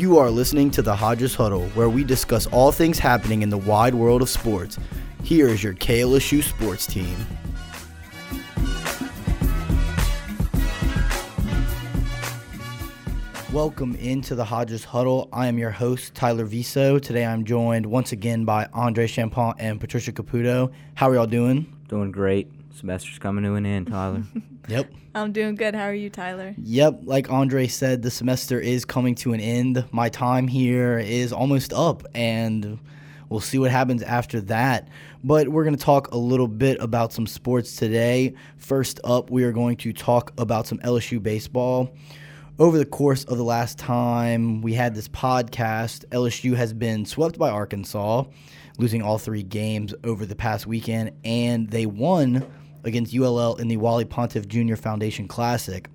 You are listening to the Hodges Huddle, where we discuss all things happening in the wide world of sports. Here is your KLSU sports team. Welcome into the Hodges Huddle. I am your host, Tyler Viso. Today I'm joined once again by Andre Champont and Patricia Caputo. How are y'all doing? Doing great. Semester's coming to an end, Tyler. Yep. I'm doing good. How are you, Tyler? Yep, like Andre said, the semester is coming to an end. My time here is almost up, and we'll see what happens after that. But we're going to talk a little bit about some sports today. First up, we are going to talk about some LSU baseball. Over the course of the last time we had this podcast, LSU has been swept by Arkansas, losing all three games over the past weekend, and they won against ULL in the Wally Pontiff Jr. Foundation Classic.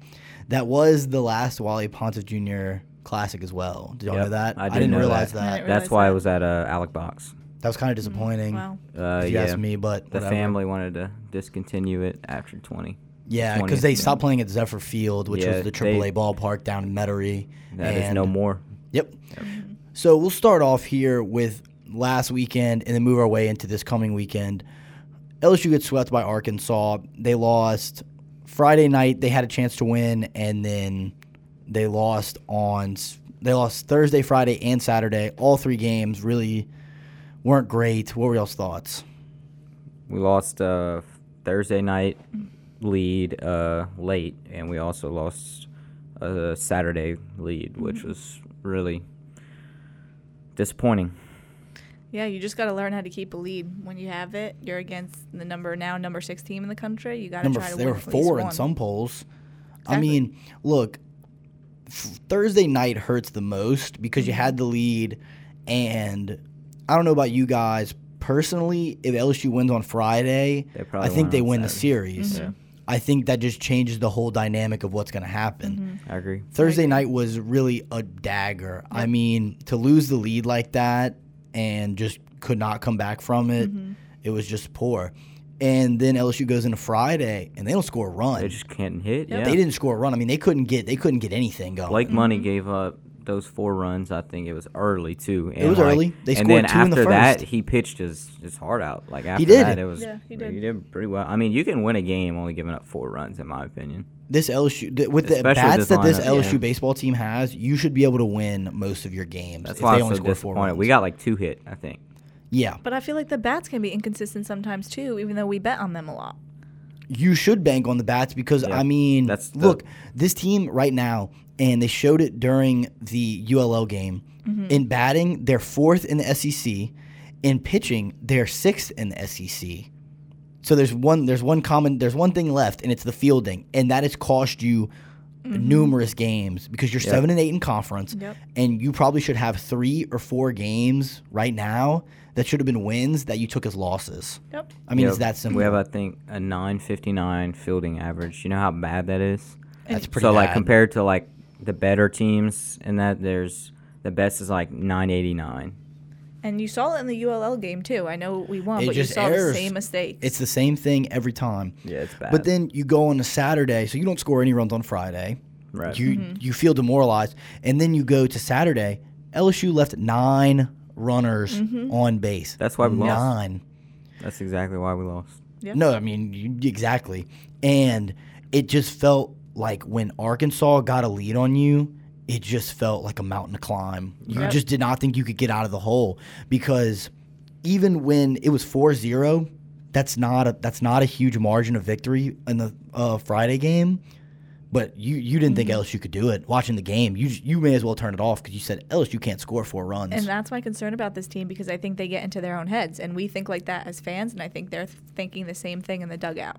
That was the last Wally Pontiff Jr. Classic as well. Did y'all Yep, know that? I did didn't realize that. that. Didn't That's why that. I was at uh, Alex Box. That was kind of disappointing. Wow. Uh, If you yeah, ask me, but the whatever. family wanted to discontinue it after 20. Yeah, because they stopped playing at Zephyr Field, which Yeah, was the they- AAA ballpark down in Metairie. That is no and- more. Yep. So we'll start off here with last weekend and then move our way into this coming weekend. LSU gets swept by Arkansas. They lost Friday night. They had a chance to win, and then they lost on they lost Thursday, Friday, and Saturday. All three games really weren't great. What were y'all's thoughts? We lost uh, Thursday night lead uh, late, and we also lost a Saturday lead, which was really disappointing. Yeah, you just got to learn how to keep a lead when you have it. You're against the number now number six team in the country. You got to try to they win were at least four in some polls. I mean, look, Thursday night hurts the most because you Mm-hmm. had the lead, and I don't know about you guys personally. If LSU wins on Friday, I think they on win the Saturday. series. Yeah. I think that just changes the whole dynamic of what's going to happen. Mm-hmm. I agree. Thursday night was really a dagger. I mean, to lose the lead like that and just could not come back from it, Mm-hmm. it was just poor. And then LSU goes into Friday and they don't score a run. They just can't hit. Yep. Yeah. They didn't score a run. I mean, they couldn't get they couldn't get anything going. Blake Mm-hmm. Money gave up those four runs. I think it was early too. And was early. They and scored then two in the after that, he pitched his, his heart out. Like after did. that, it was Yeah, he did. he did. did pretty well. I mean, you can win a game only giving up four runs, in my opinion. This LSU th- with the Especially bats this that this lineup, LSU yeah. baseball team has, you should be able to win most of your games That's if why they I'm only so score four disappointed. runs. We got like two hit, I think. yeah, But I feel like the bats can be inconsistent sometimes too, even though we bet on them a lot. you should bank on the bats because Yeah, I mean, that's the- look, this team right now, and they showed it during the ULL game. Mm-hmm. In batting, they're fourth in the SEC. In pitching, they're sixth in the SEC. So there's one there's one common there's one thing left, and it's the fielding, and that has cost you mm-hmm. numerous games because you're Yep. seven and eight in conference, Yep. and you probably should have three or four games right now that should have been wins that you took as losses. Yep. I mean, Yeah, it's that simple. We have, I think, a 959 fielding average. You know how bad that is? That's pretty so, like, compared to, like, the better teams in that, there's the best is like 989. And you saw it in the ULL game too. I know we won, It but you saw errors. the same mistakes. It's the same thing every time. Yeah, it's bad. But then you go on a Saturday, so you don't score any runs on Friday. Right. You Mm-hmm. you feel demoralized, and then you go to Saturday. LSU left nine runners Mm-hmm. on base. That's why we lost. nine. That's exactly why we lost. Yeah. No, I mean you, exactly, and it just felt like when Arkansas got a lead on you, it just felt like a mountain to climb. You Yep. just did not think you could get out of the hole because even when it was 4-0, that's not a that's not a huge margin of victory in the uh, Friday game. But you, you didn't Mm-hmm. think LSU could do it. Watching the game, you you may as well turn it off because you said LSU can't score four runs. And that's my concern about this team because I think they get into their own heads, and we think like that as fans, and I think they're thinking the same thing in the dugout.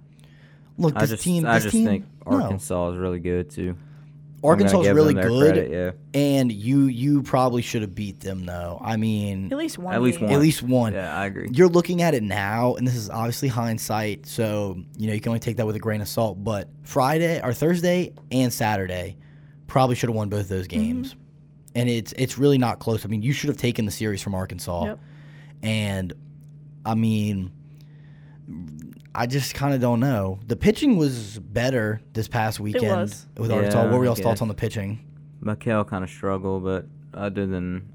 Look, I this just, team, I just team, think no. Arkansas is really good, too. I'm gonna Arkansas is really good, credit, yeah. and you you probably should have beat them though. I mean, At least one. At least game. one. at least one. Yeah, I agree. You're looking at it now, and this is obviously hindsight, so you know you can only take that with a grain of salt. But Friday or Thursday and Saturday probably should have won both those mm-hmm. games, and it's it's really not close. I mean, you should have taken the series from Arkansas, Yep. and I mean, I just kind of don't know. The pitching was better this past weekend was. with Arkansas. What were I y'all's thoughts on the pitching? Ma'Khail kind of struggled, but other than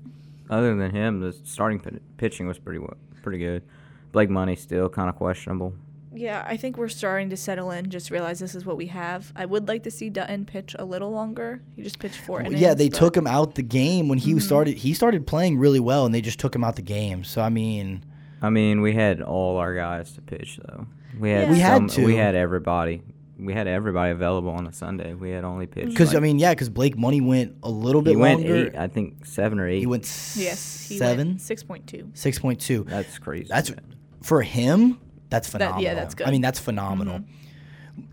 other than him, the starting p- pitching was pretty pretty good. Blake Money still kind of questionable. Yeah, I think we're starting to settle in. Just realize this is what we have. I would like to see Dutton pitch a little longer. He just pitched four innings. yeah, they but- took him out the game when Mm-hmm. he started. He started playing really well, and they just took him out the game. So I mean, I mean, we had all our guys to pitch though. We had Yeah. We had some- we had everybody. We had everybody available on a Sunday. We had only pitched because I mean, yeah, because Blake Money went a little bit he went longer. eight, I think seven or eight. he went Yes, he seven, Six point two. six point two. That's crazy. That's man. for him. That's That- yeah, that's good. Mm-hmm. mean, that's phenomenal.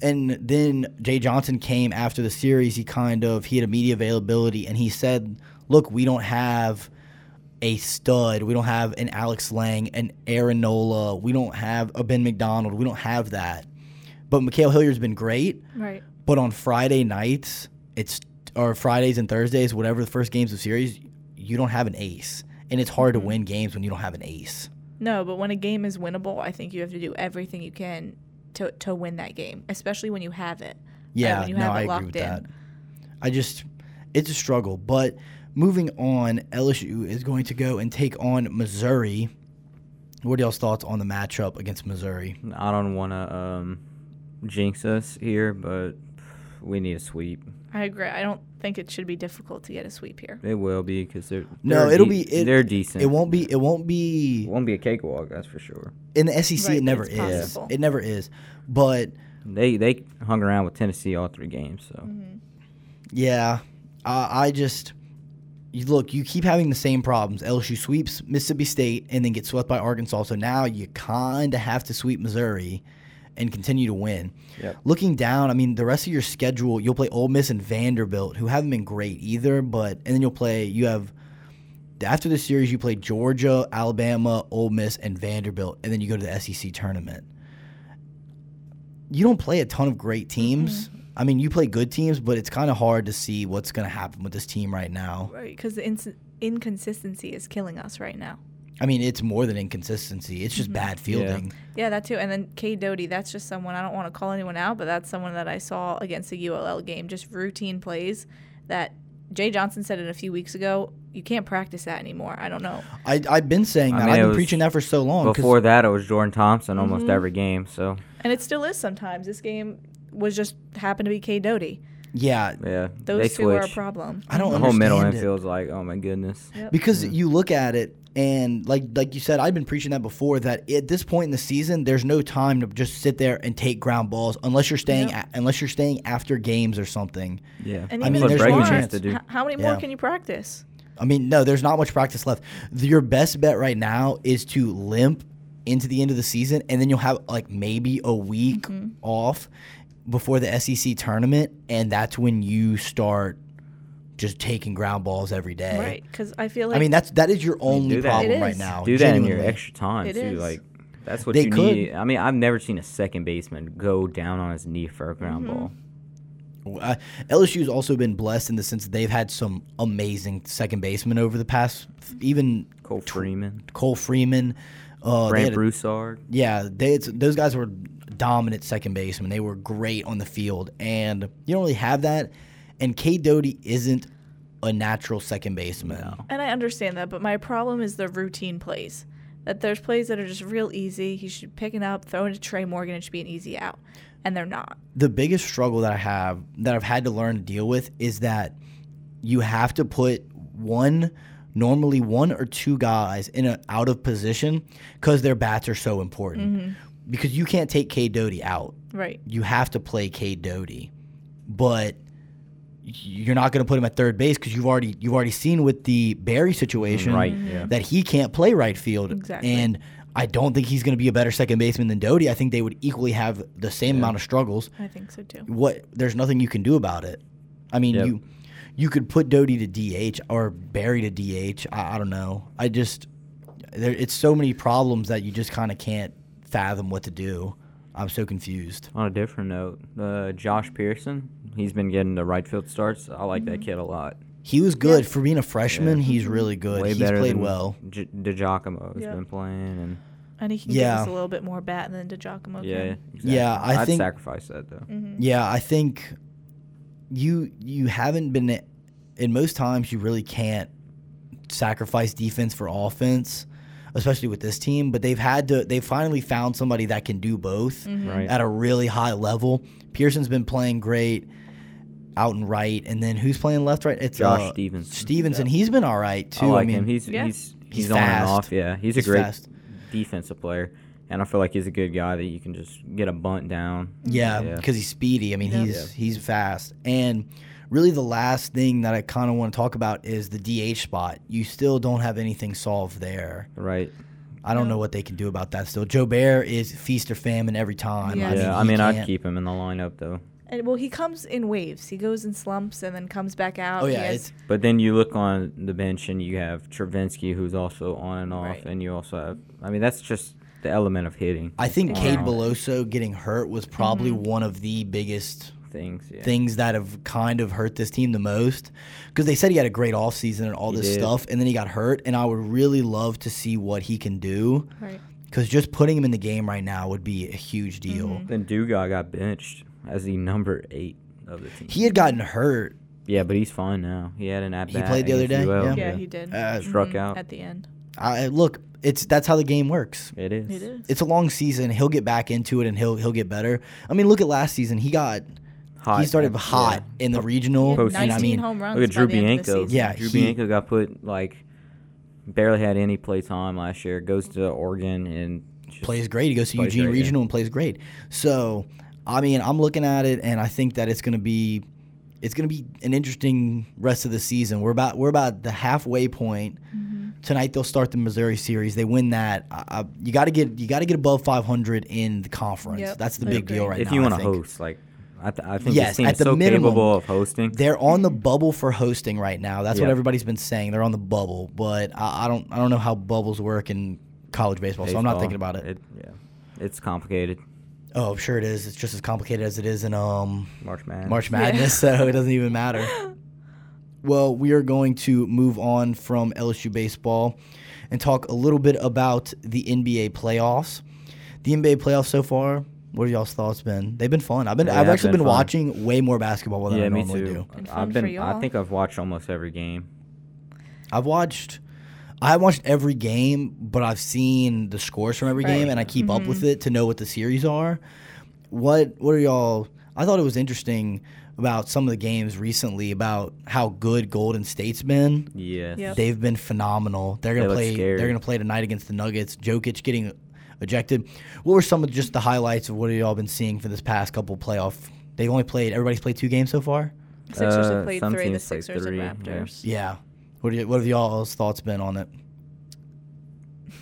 And then Jay Johnson came after the series. He kind of he had a media availability, and he said, "Look, we don't have a stud. We don't have an Alex Lange, an Aaron Nola. We don't have a Ben McDonald. We don't have that." But Ma'Khail Hilliard's been great. Right. But on Friday nights, it's or Fridays and Thursdays, whatever the first games of series, you don't have an ace, and it's hard to Mm-hmm. win games when you don't have an ace. No, but when a game is winnable, I think you have to do everything you can to to win that game, especially when you have it. right, Yeah, when you no, have I it agree locked with in. that. I just, it's a struggle. But moving on, LSU is going to go and take on Missouri. What are y'all's thoughts on the matchup against Missouri? I don't want to um, jinx us here, but we need a sweep. I agree. I don't think it should be difficult to get a sweep here. It will be because they're, No, they're it'll de- be. It, they're decent. It won't be. It won't be It won't be a cakewalk, that's for sure. in the SEC. Right, it never is. possible. It never is. But They they hung around with Tennessee all three games, so Mm-hmm. yeah, I I just. You look, you keep having the same problems. LSU sweeps Mississippi State and then gets swept by Arkansas. So now you kind of have to sweep Missouri and continue to win. Yep. Looking down, I mean, the rest of your schedule, you'll play Ole Miss and Vanderbilt, who haven't been great either. But and then you'll play. You have after the series, you play Georgia, Alabama, Ole Miss, and Vanderbilt, and then you go to the SEC tournament. You don't play a ton of great teams. Mm-hmm. I mean, you play good teams, but it's kind of hard to see what's going to happen with this team right now. Right, because the ins- inconsistency is killing us right now. I mean, it's more than inconsistency; it's just bad fielding. Yeah, that too. And then Cade Doughty, that's just someone I don't want to call anyone out, but that's someone that I saw against the ULL game. Just routine plays that Jay Johnson said it a few weeks ago. You can't practice that anymore. I don't know. I, I've been saying I that. mean, I've it been preaching that for so long. before that it was Jordan Thompson almost Mm-hmm. every game. So And it still is sometimes. This game was just happened to be Cade Doughty. yeah, yeah, Those they two are a problem. I don't The whole middle understand it. infield's like, oh my goodness. Yep. because you look at it and like like you said i've been preaching that before that at this point in the season there's no time to just sit there and take ground balls unless you're staying Yep. a, unless you're staying after games or something Yeah, And I mean, there's no chance to do. h- How many Yeah. more can you practice? i mean no there's not much practice left your best bet right now is to limp into the end of the season and then you'll have like maybe a week Mm-hmm. off before the sec tournament and that's when you start just taking ground balls every day Right, because I feel like i mean that's that is your only do that. problem It right is. now Do that in your extra time It too. is. Like that's what They you could. need. I mean, I've never seen a second baseman go down on his knee for a ground Mm-hmm. ball. Uh, LSU's also been blessed in the sense that they've had some amazing second basemen over the past, even Cole Freeman, Cole Freeman. Uh, Brandt Broussard. yeah, they it's, those guys were dominant second baseman. They were great on the field, and you don't really have that. And Cade Doughty isn't a natural second baseman. And I understand that, but my problem is the routine plays. That there's plays that are just real easy. He should pick it up, throw it to Tre' Morgan, it should be an easy out. And they're not. the biggest struggle that I have that I've had to learn to deal with is that you have to put one normally one or two guys in an out of position because their bats are so important. Mm-hmm. Because you can't take Cade Doughty out. Right. You have to play Cade Doughty. But you're not going to put him at third base because you've already you've already seen with the Berry situation Right, yeah. that he can't play right field. Exactly. And I don't think he's going to be a better second baseman than Doughty. I think they would equally have the same amount of struggles I think so too. what there's nothing you can do about it. I mean, Yep. you you could put Doughty to DH or Berry to DH. I, I don't know. I just there it's so many problems that you just kind of can't fathom what to do. I'm so confused. On a different note, uh, Josh Pearson, he's been getting the right field starts. I like Mm-hmm. that kid a lot. He was good for being a freshman. Yeah. He's really good. Way He's better played than well. J- DiGiacomo has Yeah. been playing, and And he can Yeah. give us a little bit more bat than DiGiacomo yeah, can. exactly. Yeah, I I'd think- sacrifice that though. Yeah, I think you you haven't been in most times you really can't sacrifice defense for offense, especially with this team. But they've had to. They finally found somebody that can do both Right. at a really high level. Pearson's been playing great out and right, and then who's playing left, right? It's Josh uh, Stevenson. Stevenson, he's been all right too. I like mean, him. He's Yeah. he's he's, He's on and fast. off. Yeah, he's, He's a great fast. defensive player, and I feel like he's a good guy that you can just get a bunt down. Yeah, Yeah. because he's speedy. I mean, Yeah. he's Yeah. he's fast. And really, the last thing that I kind of want to talk about is the DH spot. You still don't have anything solved there. Right. I don't know what they can do about that. Still, Jobert is feast or famine every time. Yeah. I mean, yeah, I mean I'd keep him in the lineup though. And well, he comes in waves. He goes in slumps and then comes back out. Oh yeah, has- But then you look on the bench and you have Travinsky, who's also on and off, Right. and you also have. I mean, that's just the element of hitting. I think on Cade and Beloso getting hurt was probably Mm-hmm. one of the biggest things. Yeah. things that have kind of hurt this team the most because they said he had a great offseason and all He this did. stuff and then he got hurt and I would really love to see what he can do right. because just putting him in the game right now would be a huge deal. Mm-hmm. Then Dugas got benched as the number eight of the team. He had gotten hurt. yeah, but he's fine now. He had an at bat. played the other day? Yeah. Yeah, he did. Uh, Struck Mhm, out. at the end. I, look, it's that's how the game works. It is. It is. It's a long season. He'll get back into it and he'll he'll get better. I mean, look at last season. He got Hot. he started Yeah. hot in the regional. He had Postseason. And 19 I mean, home runs. Look at Drew the end of the Bianco. Yeah, Drew he- Bianco got put like barely had any play time last year. Goes to Oregon and just plays great. He goes to Eugene great, yeah. Regional and plays great. So, I mean, I'm looking at it, and I think that it's going to be, it's going to be an interesting rest of the season. We're about we're about the halfway point. Mm-hmm. Tonight they'll start the Missouri series. They win that. I, I, you got to get you got to get above 500 in the conference. Yep, That's the I big agree. deal right if now. If you want to host, like I, th- I think Yes, this team at is the so minimum, capable of hosting. They're on the bubble for hosting right now. That's what everybody's been saying. They're on the bubble, but I, I don't I don't know how bubbles work in college baseball, so I'm not thinking about it. Yeah, it's complicated. Oh, I'm sure it is. It's just as complicated as it is in um March Madness. March Madness, so it doesn't even matter. Well, we are going to move on from LSU baseball and talk a little bit about the NBA playoffs. The NBA playoffs so far, what have y'all's thoughts been? They've been fun. I've been They I've have actually been been watching way more basketball than Yeah, I me normally too. do. Been I've been. I think I've watched almost every game. I've watched I haven't watched every game, but I've seen the scores from every Right. game and I keep up with it to know what the series are. What what are y'all I thought it was interesting about some of the games recently about how good Golden State's been. Yeah, Yep. They've been phenomenal. They're gonna They play. scary. They're gonna play tonight against the Nuggets. Jokic getting ejected. What were some of just the highlights of what have y'all been seeing for this past couple playoff? They've only played. Everybody's played two games so far. Sixers Uh, have played some three. The teams played Sixers three, and yeah. Raptors. Yeah. What, do you, what have y'all's thoughts been on it?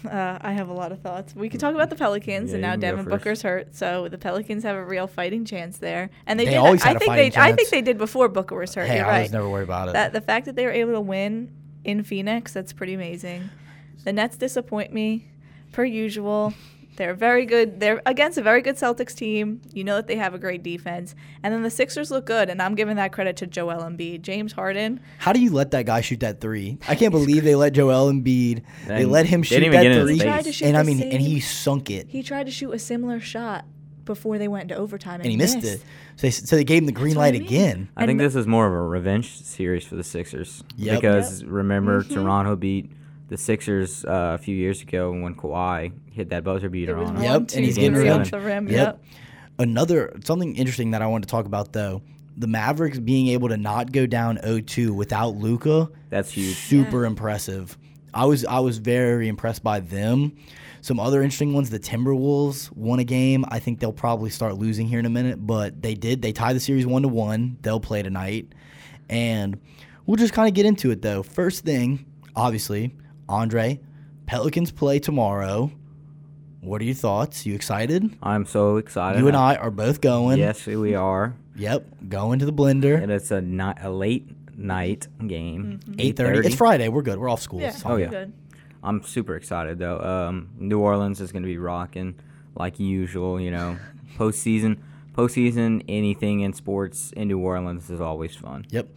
Uh, I have a lot of thoughts. We could talk about the Pelicans, Yeah, and now can Devin. Booker's hurt, so the Pelicans have a real fighting chance there. And they, They did. always I had a think fighting they. I think they did before Booker was hurt. Hey, You're I right. was never worried about it. That the fact that they were able to win in Phoenix, that's pretty amazing. The Nets disappoint me, per usual. They're very good. They're against a very good Celtics team. You know that they have a great defense, and then the Sixers look good. And I'm giving that credit to Joel Embiid, James Harden. How do you let that guy shoot that three? I can't believe they let Joel Embiid. They let him they shoot didn't even that get three, tried to shoot and I the mean, and he sunk it, He tried to shoot a similar shot before they went into overtime, and, and he missed it. So they, so they gave him the green That's what I light mean. again. I think And this is more of a revenge series for the Sixers. Yep. Because remember, Mhm. Toronto beat the Sixers uh, a few years ago when Kawhi hit that buzzer beater It was on one, him. Yep, two, and he's three getting rid of off the rim. Yep. Yep. Another something interesting that I wanted to talk about though, the Mavericks being able to not go down 0-2 without Luka, That's huge. super Yeah. impressive. I was I was very impressed by them. Some other interesting ones, the Timberwolves won a game. I think they'll probably start losing here in a minute, but they did. They tied the series one to one. They'll play tonight, and we'll just kind of get into it though. First thing, obviously, Andre, Pelicans play tomorrow. What are your thoughts? You excited? I'm so excited. You and I are both going. Yes, we are. Yep, going to the blender. And it's a, ni- a late night game. Eight thirty. It's Friday. We're good. We're off school. Yeah. It's. Oh, yeah. Good. I'm super excited though. Um, New Orleans is going to be rocking like usual. You know, postseason, postseason, anything in sports in New Orleans is always fun. Yep.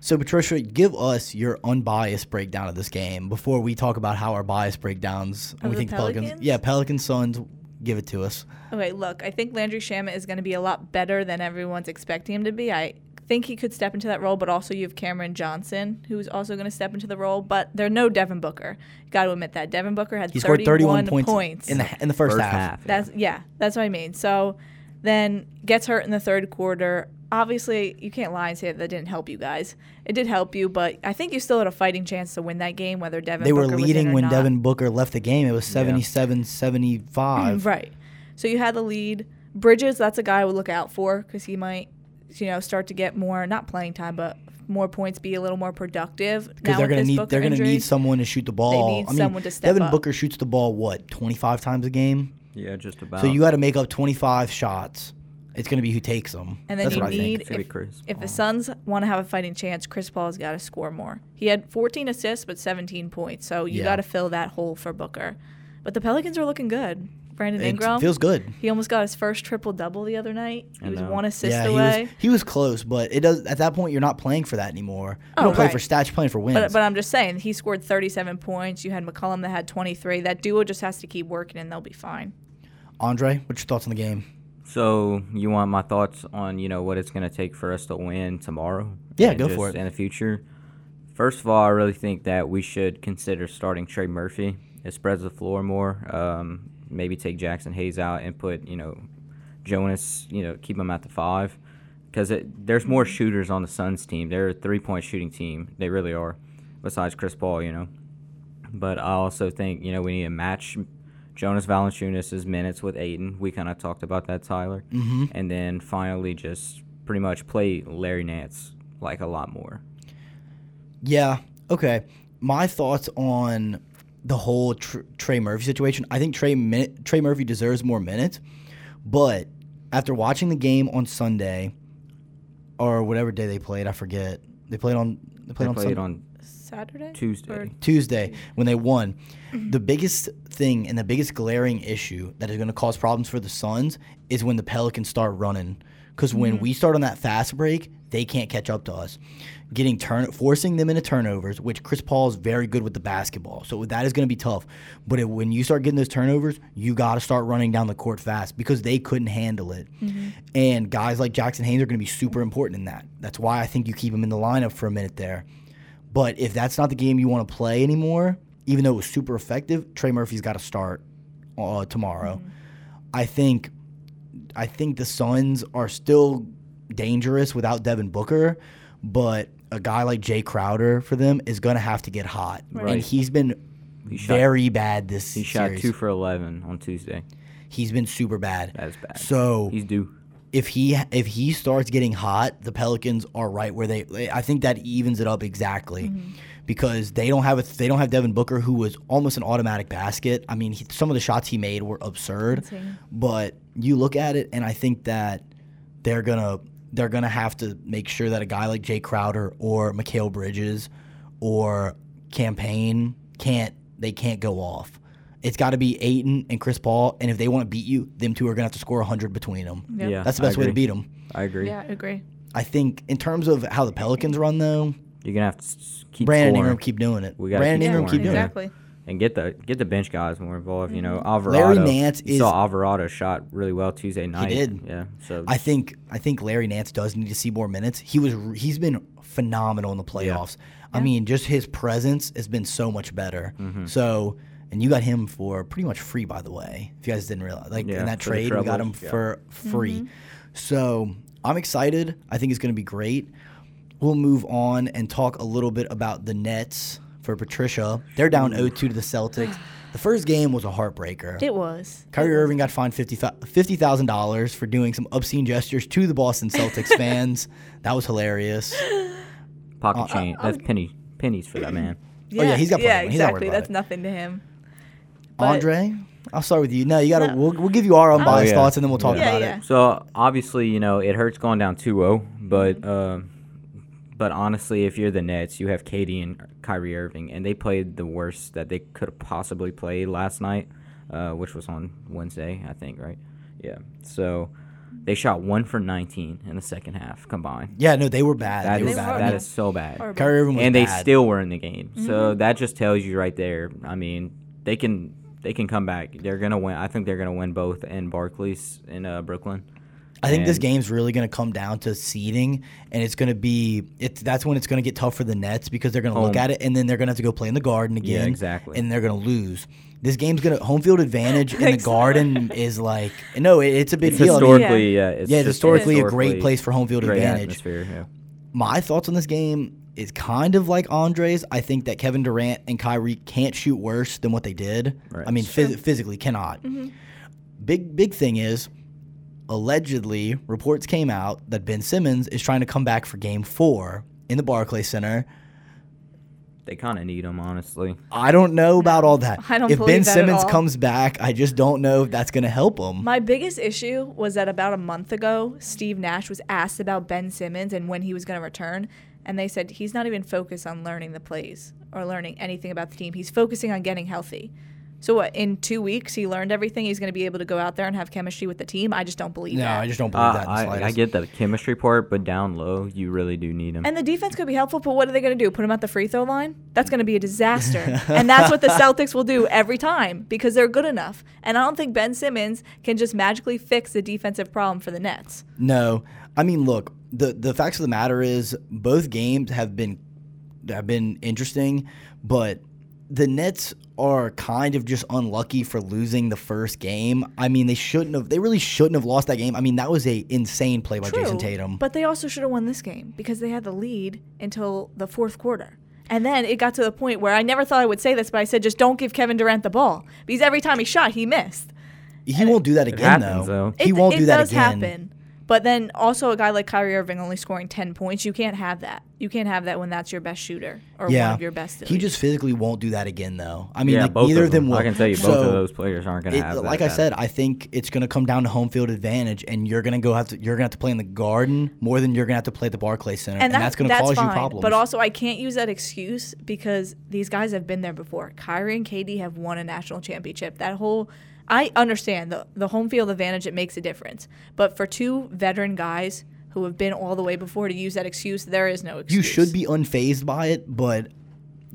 So Patricia, give us your unbiased breakdown of this game before we talk about how our biased breakdowns. Of we the think Pelicans. Pelicans? Yeah, Pelicans Suns. Give it to us. Okay, look, I think Landry Shamet is going to be a lot better than everyone's expecting him to be. I think he could step into that role, but also you have Cameron Johnson, who's also going to step into the role. But they're no Devin Booker. Got to admit that Devin Booker had He scored 31 31 points, in the in the first, First half. half. That's yeah, that's what I mean. So then gets hurt in the third quarter. Obviously, you can't lie and say that didn't help you guys. It did help you, but I think you still had a fighting chance to win that game, whether Devin They were Booker was in leading or when not. Devin Booker left the game. It was 77 75. Mm, right. So you had the lead. Bridges, that's a guy I would look out for because he might, you know, start to get more not playing time, but more points, be a little more productive. Because they're gonna need Booker they're gonna need someone to shoot the ball. They need I mean, someone to step Devin up. Booker shoots the ball what 25 times a game. Yeah, just about. So you got to make up 25 shots. It's gonna be who takes them. And then That's you what I think. need It's gonna be if, Chris if the Paul. Suns want to have a fighting chance, Chris Paul's got to score more. He had 14 assists but 17 points, so you Yeah. got to fill that hole for Booker. But the Pelicans are looking good. Brandon It Ingram, feels good. he almost got his first triple double the other night. He I was know. one assist yeah, he away. was he was close, but it does at that point you're not playing for that anymore. You Oh, don't play right. for stats, you're playing for wins. But, but I'm just saying, he scored 37 points. You had McCollum that had 23. That duo just has to keep working, and they'll be fine. Andre, what's your thoughts on the game? So you want my thoughts on you know what it's gonna take for us to win tomorrow? Yeah, go for it. In the future, first of all, I really think that we should consider starting Trey Murphy. It spreads the floor more. Um, maybe take Jaxson Hayes out and put you know Jonas. You know keep him at the five because there's more shooters on the Suns team. They're a three point shooting team. They really are. Besides Chris Paul, you know. But I also think you know we need to match Jonas Valanciunas' minutes with Ayton. We kind of talked about that, Tyler. Mm-hmm. And then finally, just pretty much play Larry Nance like a lot more. Yeah. Okay. My thoughts on the whole tr- Trey Murphy situation. I think Trey Min- Trey Murphy deserves more minutes, but after watching the game on Sunday, or whatever day they played, I forget. They played on. They They played on played Sunday. on Saturday? Tuesday. Or- Tuesday when they won. Mm-hmm. The biggest thing and the biggest glaring issue that is going to cause problems for the Suns is when the Pelicans start running. Because when mm-hmm. we start on that fast break, they can't catch up to us. Getting turn, forcing them into turnovers, which Chris Paul is very good with the basketball, so that is going to be tough. But it, when you start getting those turnovers, you got to start running down the court fast because they couldn't handle it. Mm-hmm. And guys like Jaxson Hayes are going to be super important in that. That's why I think you keep him in the lineup for a minute there. But if that's not the game you want to play anymore, even though it was super effective, Trey Murphy's got to start uh, tomorrow. I think, I think the Suns are still dangerous without Devin Booker, but a guy like Jae Crowder for them is going to have to get hot, Right. and he's been He shot- very bad this season. He shot two for 11 on Tuesday. he's been super bad. That is bad. So He's due. If he if he starts getting hot, the Pelicans are right where they. I think that evens it up exactly mm-hmm. because they don't have a they don't have Devin Booker who was almost an automatic basket. I mean, he, some of the shots he made were absurd, but you look at it and I think that they're gonna they're gonna have to make sure that a guy like Jae Crowder or Mikal Bridges or Cam Payne can't they can't go off. It's got to be Ayton and Chris Paul, and if they want to beat you, them two are gonna have to score hundred between them. Yep. Yeah, That's the best way to beat them. I agree. Yeah, I agree. I think in terms of how the Pelicans run, though, You're gonna have to keep Brandon scoring Ingram keep doing it. We gotta Brandon keep Ingram scoring, keep doing yeah. exactly. and get the get the bench guys more involved. You Mm-hmm. know, Alvarado. Nance you is- saw Alvarado shot really well Tuesday night. He did. Yeah. So. I think I think Larry Nance does need to see more minutes. He was he's been phenomenal in the playoffs. I mean, just his presence has been so much better. Mm-hmm. So. And you got him for pretty much free, by the way. If you guys didn't realize, like Yeah, in that trade, we got him yeah. for free. Mm-hmm. So I'm excited. I think it's going to be great. We'll move on and talk a little bit about the Nets for Patricia. They're down 0-2 to the Celtics. The first game was a heartbreaker. It was. Kyrie Irving got fined $50,000 for doing some obscene gestures to the Boston Celtics fans. That was hilarious. pocket uh, uh change. That's um, penny pennies for that man. Oh, yeah, he's got Yeah, plenty. He's not worried exactly. about That's it. nothing to him. But- Andre, I'll start with you. No, you got to. No. We'll, we'll give you our unbiased yeah. thoughts and then we'll talk Yeah, about yeah. it. So obviously, you know, it hurts going down 2-0, but uh, but honestly, if you're the Nets, you have KD and Kyrie Irving, and they played the worst that they could have possibly played last night, uh, which was on Wednesday, I think, right? Yeah. So they shot one for 19 in the second half combined. Yeah, no, they were bad. That they were bad. that is so bad. Horrible. Kyrie Irving was and they bad. still were in the game. So that just tells you right there. I mean, they can they can come back. They're gonna win. I think they're gonna win both in Barclays in uh, Brooklyn. I think this game's really going to come down to seeding, and it's going to be it's that's when it's going to get tough for the Nets because they're going to look at it and then they're going to have to go play in the Garden again. exactly. And they're going to lose. This game's going to home field advantage in the. Garden is like no, it, it's a big It's deal. I mean, historically, yeah, it's yeah, it's just historically a great place for home field advantage. Yeah. My thoughts on this game is kind of like Andre's. I think that Kevin Durant and Kyrie can't shoot worse than what they did. Right. I mean, phys- physically cannot. Mm-hmm. Big big thing is, allegedly reports came out that Ben Simmons is trying to come back for Game Four in the Barclays Center. They kind of need him, honestly. I don't know about all that. I don't if Ben that at Simmons all. comes back, I just don't know if that's going to help him. My biggest issue was that about a month ago, Steve Nash was asked about Ben Simmons and when he was going to return. And they said he's not even focused on learning the plays or learning anything about the team. He's focusing on getting healthy. So, what, in two weeks, he learned everything? He's going to be able to go out there and have chemistry with the team? I just don't believe no, that. I just don't believe Uh, that. In the I, I get the chemistry part, but down low, you really do need him. And the defense could be helpful, but what are they going to do? Put him at the free throw line? That's going to be a disaster. and that's what the Celtics will do every time because they're good enough. And I don't think Ben Simmons can just magically fix the defensive problem for the Nets. No, I mean, look. The The facts of the matter is, both games have been have been interesting, but the Nets are kind of just unlucky for losing the first game. I mean, they shouldn't have. They really shouldn't have lost that game. I mean, that was a insane play by Jayson Tatum. But they also should have won this game because they had the lead until the fourth quarter. And then it got to the point where I never thought I would say this, but I said, just don't give Kevin Durant the ball. Because every time he shot, he missed. he won't do that again, happens, though. though. He it, won't it do that does again. happen. But then also a guy like Kyrie Irving only scoring 10 points, you can't have that. You can't have that when that's your best shooter or Yeah, one of your best. he just physically won't do that again, though. I mean, yeah, like, neither of of them will. I can tell you, both of those players aren't going to it- have that. like I that- said, I think it's going to come down to home field advantage, and you're going to go have to you're going to have to play in the Garden more than you're going to have to play at the Barclays Center, and, that- that's going to cause fine. you problems. But also, I can't use that excuse because these guys have been there before. Kyrie and KD have won a national championship. That whole, I understand the the home field advantage. It makes a difference. But for two veteran guys who have been all the way before to use that excuse, there is no excuse. you should be unfazed by it, but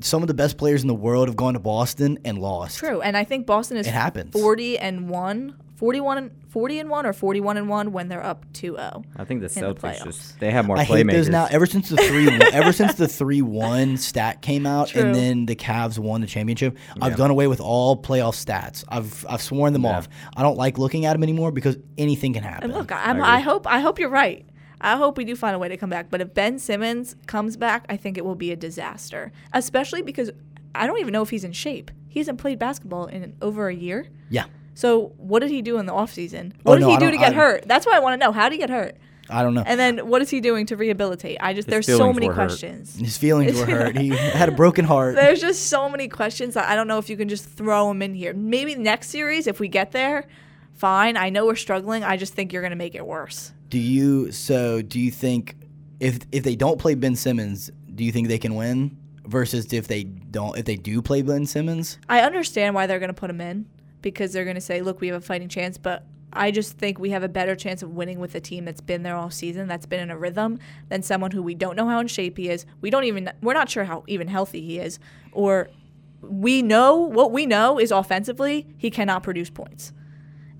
some of the best players in the world have gone to Boston and lost. true. And I think Boston is It happens. forty and one. 41 and 40 and 1 or 41 and 1 when they're up 2-0. I think the the Celtics playoffs. just they have more I hate those now. Ever since the three, ever since the three one stat came out, True. and then the Cavs won the championship, I've Yeah. done away with all playoff stats. I've I've sworn them Yeah. off. I don't like looking at them anymore because anything can happen. And look, I'm, agree. I hope I hope you're right. I hope we do find a way to come back. But if Ben Simmons comes back, I think it will be a disaster. Especially because I don't even know if he's in shape. He hasn't played basketball in over a year. yeah, So what did he do in the offseason? Oh, What did no, he do to get I- hurt? That's what I want to know. How did he get hurt? I don't know. And then what is he doing to rehabilitate? I just His there's so many questions. His feelings were hurt. He had a broken heart. There's just so many questions. that I don't know if you can just throw them in here. Maybe next series, if we get there, fine. I know we're struggling. I just think you're going to make it worse. Do you so do you think if if they don't play Ben Simmons, do you think they can win? Versus if they don't if they do play Ben Simmons? I understand why they're going to put him in because they're going to say, look, we have a fighting chance, but I just think we have a better chance of winning with a team that's been there all season, that's been in a rhythm, than someone who we don't know how in shape he is. We don't even, we're not sure how even healthy he is. Or we know, what we know is offensively, he cannot produce points.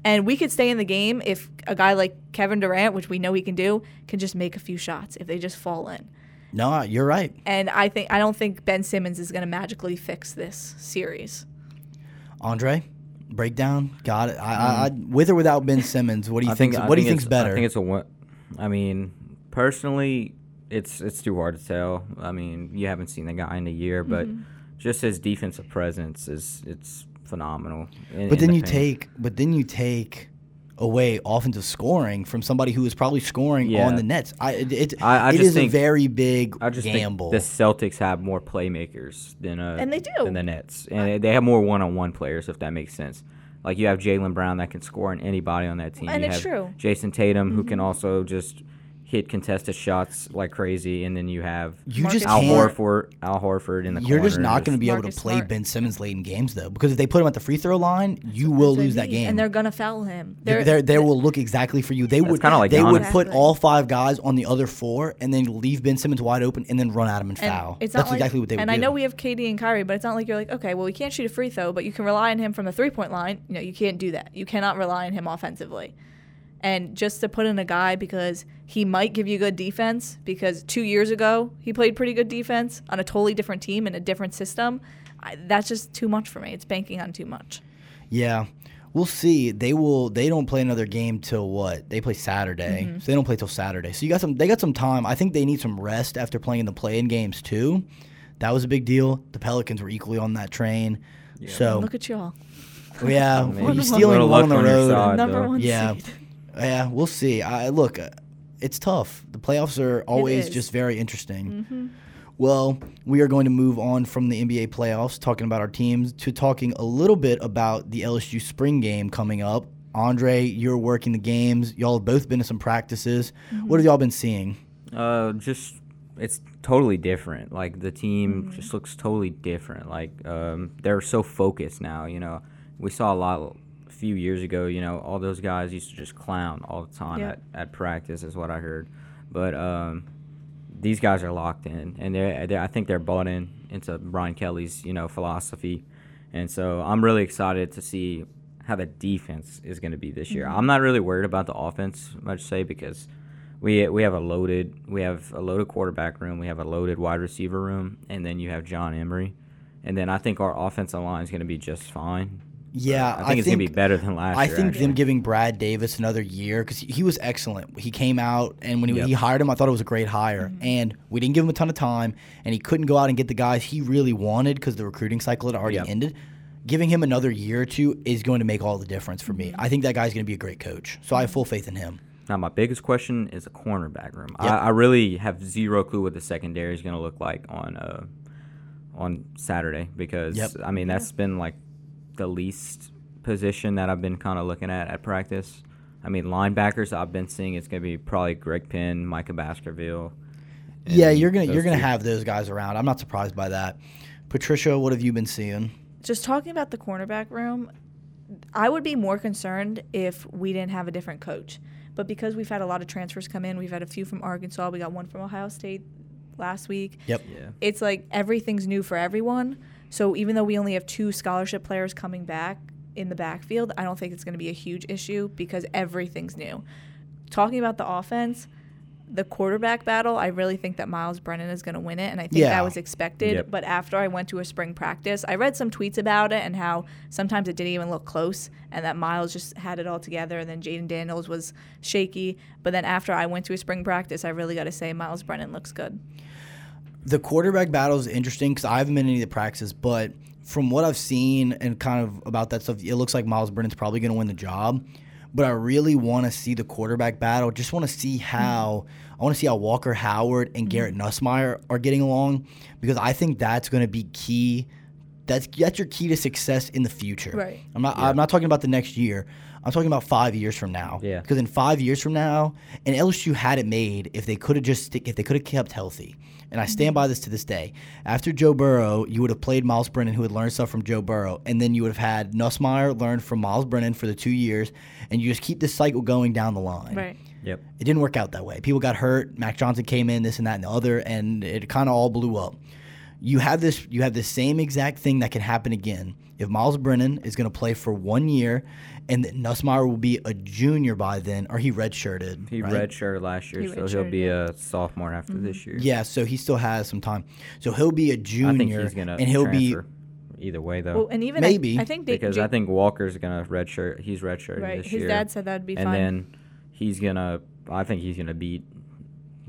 And we could stay in the game if a guy like Kevin Durant, which we know he can do, can just make a few shots if they just fall in. No, you're right. And I think I don't think Ben Simmons is going to magically fix this series. Andre, breakdown. Got it. I, I, I with or without Ben Simmons, what do you think? think. I what do you think think's better? I think it's a one. I mean, personally, it's it's too hard to tell. I mean, you haven't seen the guy in a year, but Mm-hmm. just his defensive presence is it's phenomenal. in- but then the you paint. take but then you take away offensive scoring from somebody who is probably scoring Yeah. on the Nets. I it, it, I- I it just is a very big I just gamble. think the Celtics have more playmakers than uh And they do. than the Nets, and they have more one-on-one players if that makes sense. Like you have Jaylen Brown that can score on anybody on that team. And you it's have true. Mm-hmm. Jayson Tatum who can also just hit contested shots like crazy, and then you have you just Al. Horford, Al Horford in the You're just not going to be able to Marcus play Smart. Ben Simmons late in games though, because if they put him at the free throw line, you will That's what I lose that game. And they're gonna foul him. They they they will look exactly for you. They would kinda like they would put Exactly. all five guys on the other four and then leave Ben Simmons wide open and then run at him and and foul. It's That's not like- exactly what they would do. And do. I know we have KD and Kyrie, but it's not like you're like, okay, well, we can't shoot a free throw, but you can rely on him from the three point line. You know, you can't do that. You cannot rely on him offensively. And just to put in a guy because he might give you good defense, because two years ago he played pretty good defense on a totally different team in a different system, I, that's just too much for me. It's banking on too much. Yeah. We'll see. They will. They don't play another game till what? They play Saturday, Mm-hmm. so they don't play till Saturday. So you got some. They got some time. I think they need some rest after playing the play-in games too. That was a big deal. The Pelicans were equally on that train. So Look at y'all. yeah, Maybe a you little stealing luck one on the on road. side. Number though. one Yeah. seed. Yeah, we'll see. I look, uh, it's tough. The playoffs are always just very interesting. Mm-hmm. Well, we are going to move on from the NBA playoffs, talking about our teams, to talking a little bit about the LSU spring game coming up. Andre, you're working the games. Y'all have both been to some practices. Mm-hmm. What have y'all been seeing? Uh, just it's totally different. Like the team Mm-hmm. just looks totally different. Like um, they're so focused now. You know, we saw a lot a few years ago. You know, all those guys used to just clown all the time Yep. at, at practice, is what I heard. But um, these guys are locked in, and they they I think they're bought in into Brian Kelly's you know philosophy, and so I'm really excited to see how the defense is going to be this year. I'm not really worried about the offense much say because we we have a loaded we have a loaded quarterback room, we have a loaded wide receiver room, and then you have John Emery, and then I think our offensive line is going to be just fine. Yeah, I think it's going to be better than last year. I year. think actually. them giving Brad Davis another year because he, he was excellent. He came out and when he, Yep. he hired him, I thought it was a great hire. Mm-hmm. And we didn't give him a ton of time, and he couldn't go out and get the guys he really wanted because the recruiting cycle had already Yep. ended. Giving him another year or two is going to make all the difference for me. Mm-hmm. I think that guy's going to be a great coach. So I have mm-hmm. full faith in him. Now, my biggest question is the cornerback room. Yep. I, I really have zero clue what the secondary is going to look like on uh, on Saturday because Yep. I mean that's been like the least position that I've been kind of looking at at practice. I mean linebackers I've been seeing it's going to be probably Greg Penn, Micah Baskerville. Yeah, you're gonna you're gonna two. have those guys around. I'm not surprised by that. Patricia, what have you been seeing? Just talking about the cornerback room, I would be more concerned if we didn't have a different coach. But because we've had a lot of transfers come in, we've had a few from Arkansas, we got one from Ohio State last week. Yep. Yeah. It's like everything's new for everyone. So even though we only have two scholarship players coming back in the backfield, I don't think it's going to be a huge issue because everything's new. Talking about the offense, the quarterback battle, I really think that Myles Brennan is going to win it, and I think Yeah. that was expected. Yep. But after I went to a spring practice, I read some tweets about it and how sometimes it didn't even look close, and that Myles just had it all together, and then Jayden Daniels was shaky. But then after I went to a spring practice, I really got to say Myles Brennan looks good. The quarterback battle is interesting because I haven't been in any of the practices, but from what I've seen and kind of about that stuff, it looks like Myles Brennan's probably going to win the job. But I really want to see the quarterback battle. Just want to see how I want to see how Walker Howard and Garrett mm-hmm. Nussmeier are getting along because I think that's going to be key. That's that's your key to success in the future. Right. I'm not I'm not talking about the next year. I'm talking about five years from now. Yeah. Because in five years from now, and LSU had it made if they could have just stick, if they could have kept healthy. And I stand mm-hmm. by this to this day. After Joe Burrow, you would have played Myles Brennan, who had learned stuff from Joe Burrow, and then you would have had Nussmeier learn from Myles Brennan for the two years, and you just keep this cycle going down the line. Right. Yep. It didn't work out that way. People got hurt. Max Johnson came in, this and that and the other, and it kind of all blew up. You have this. You have the same exact thing that can happen again. If Myles Brennan is going to play for one year, and that Nussmeier will be a junior by then, or he redshirted. He right? redshirted last year, He so he'll be a sophomore after this mm-hmm. year. Yeah, so he still has some time. So he'll be a junior, I think he's going to and he'll be transfer either way though. Well, and even I- Maybe. I, think they, because J- I think Walker's gonna redshirt. He's redshirting right. this His year. dad said that'd be fine. and then he's gonna. I think he's gonna beat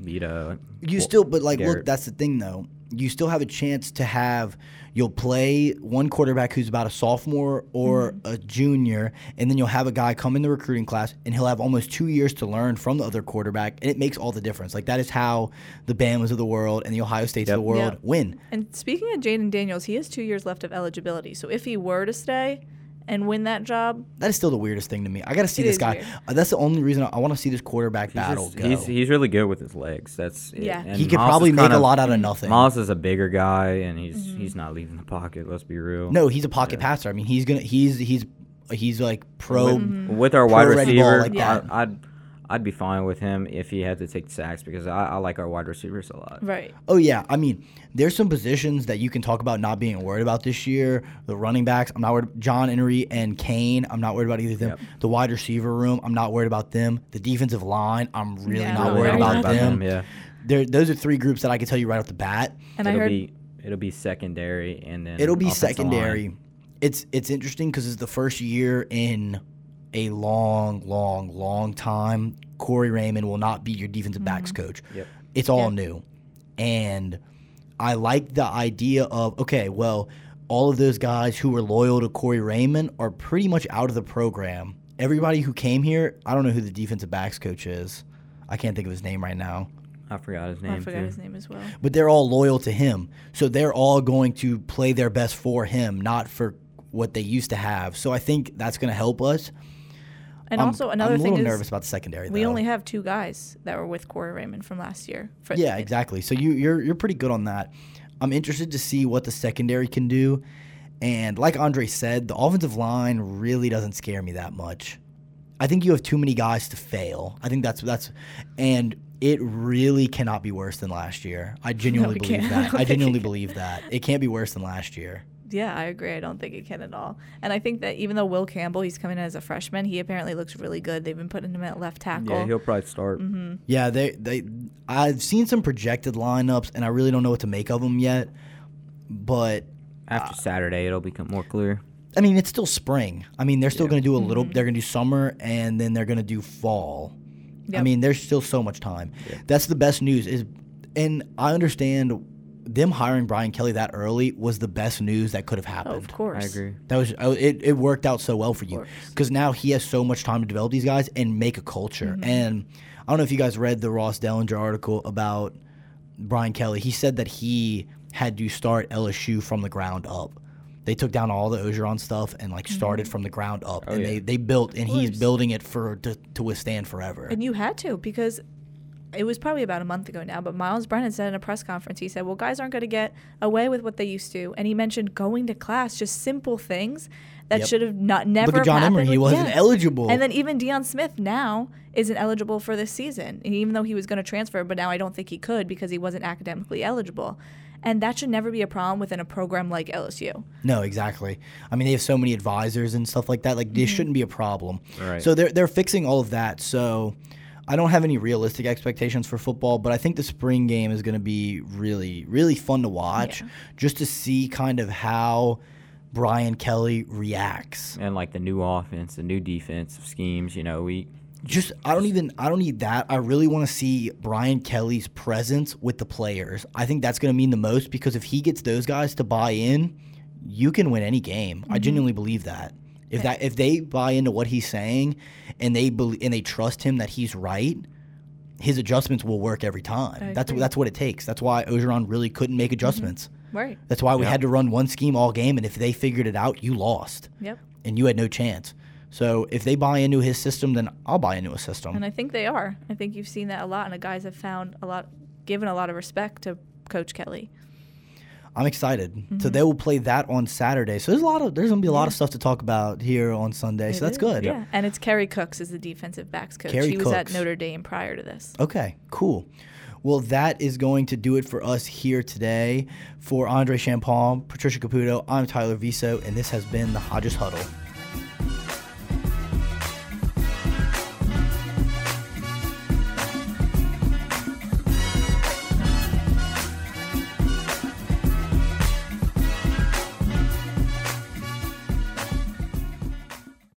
beat a. You still, but like, look, that's the thing though. You still have a chance to have. You'll play one quarterback who's about a sophomore or Mm-hmm. a junior, and then you'll have a guy come in the recruiting class, and he'll have almost two years to learn from the other quarterback, and it makes all the difference. Like that is how the Bamas of the world and the Ohio States Yep. of the world Yep. win. And speaking of Jayden Daniels, he has two years left of eligibility. So if he were to stay and win that job, That is still the weirdest thing to me. I got to see It this is guy. weird. Uh, that's the only reason I, I want to see this quarterback He's, battle just- go. he's he's really good with his legs. That's it. Yeah. And he could Myles probably make kind a lot out of nothing. Myles is a bigger guy, and he's Mm-hmm. he's not leaving the pocket. Let's be real. no, he's a pocket passer. I mean, he's gonna he's he's he's like pro. with, with our wide pro red ball receiver, like that. I, I'd I'd be fine with him if he had to take sacks because I, I like our wide receivers a lot. Right. Oh yeah, I mean, there's some positions that you can talk about not being worried about this year. The running backs, I'm not worried. About John Emery and Cain, I'm not worried about either of them. Yep. The wide receiver room, I'm not worried about them. The defensive line, I'm really Yeah, not I'm worried worried about, about them. Yeah. There, those are three groups that I can tell you right off the bat. And I it'll heard be it'll be secondary and then It'll be offensive line. secondary. It's it's interesting because it's the first year in a long, long, long time. Corey Raymond will not be your defensive mm-hmm. backs coach. Yep. It's all Yeah. new, and I like the idea of okay, well, all of those guys who were loyal to Corey Raymond are pretty much out of the program. Everybody who came here, I don't know who the defensive backs coach is. I can't think of his name right now. I forgot his name I forgot too. his name as well. but they're all loyal to him. So they're all going to play their best for him, not for what they used to have. So I think that's going to help us. And I'm- also another I'm thing is nervous about the secondary. we though. only have two guys that were with Corey Raymond from last year. For, yeah, exactly. So you you're you're pretty good on that. I'm interested to see what the secondary can do. And like Andre said, the offensive line really doesn't scare me that much. I think you have too many guys to fail. I think that's that's and it really cannot be worse than last year. I genuinely it believe can't. That. I genuinely believe that. It can't be worse than last year. Yeah, I agree. I don't think it can at all. And I think that even though Will Campbell, he's coming in as a freshman, he apparently looks really good. They've been putting him at left tackle. Yeah, he'll probably start. Mm-hmm. Yeah, they they I've seen some projected lineups and I really don't know what to make of them yet. But After Saturday, it'll become more clear. I mean, it's still spring. I mean, they're still Yeah. going to do a little. Mm-hmm. They're going to do summer, and then they're going to do fall. I mean, there's still so much time. Yeah. That's the best news. Is and I understand them hiring Brian Kelly that early was the best news that could have Oh, happened. of course. I agree. That was oh, it. It worked out so well for you because now he has so much time to develop these guys and make a culture. Mm-hmm. And I don't know if you guys read the Ross Dellenger article about Brian Kelly. He said that he had to start LSU from the ground up. They took down all the Orgeron stuff and like started from the ground up, Oh, and yeah. they, they built, and he's building it for to, to withstand forever. And you had to because it was probably about a month ago now, but Myles Brennan said in a press conference, he said, Well, guys aren't going to get away with what they used to. And he mentioned going to class, just simple things that Yep. should have not never Look at John have happened Emery; he wasn't yeah. eligible. And then even Deion Smith now isn't eligible for this season, and even though he was going to transfer, but now I don't think he could because he wasn't academically eligible. And that should never be a problem within a program like LSU. No, exactly. I mean, they have so many advisors and stuff like that. Like, this mm-hmm. shouldn't be a problem. Right. So they're they're fixing all of that. So I don't have any realistic expectations for football, but I think the spring game is going to be really really fun to watch, Yeah. just to see kind of how Brian Kelly reacts. And like the new offense, the new defensive schemes, you know, we Just I don't even I don't need that. I really want to see Brian Kelly's presence with the players. I think that's going to mean the most because if he gets those guys to buy in, you can win any game. I mm-hmm. genuinely believe that. If that if they buy into what he's saying and they believe and they trust him that he's right, his adjustments will work every time. I That's agree. that's what it takes. That's why Orgeron really couldn't make mm-hmm. adjustments. Right. That's why we Yeah. had to run one scheme all game and if they figured it out, you lost Yep. and you had no chance. So if they buy into his system, then I'll buy into a system. And I think they are. I think you've seen that a lot, and the guys have found a lot, given a lot of respect to Coach Kelly. I'm excited. So mm-hmm. they will play that on Saturday. So there's a lot of there's gonna be a lot of stuff to talk about here on Sunday. so that's is, good. Yeah, and it's Kerry Cooks is the defensive backs coach. Kerry he was at Notre Dame prior to this. Okay, cool. Well, that is going to do it for us here today. For Andre Champagne, Patricia Caputo, I'm Tyler Viso, and this has been the Hodges Huddle.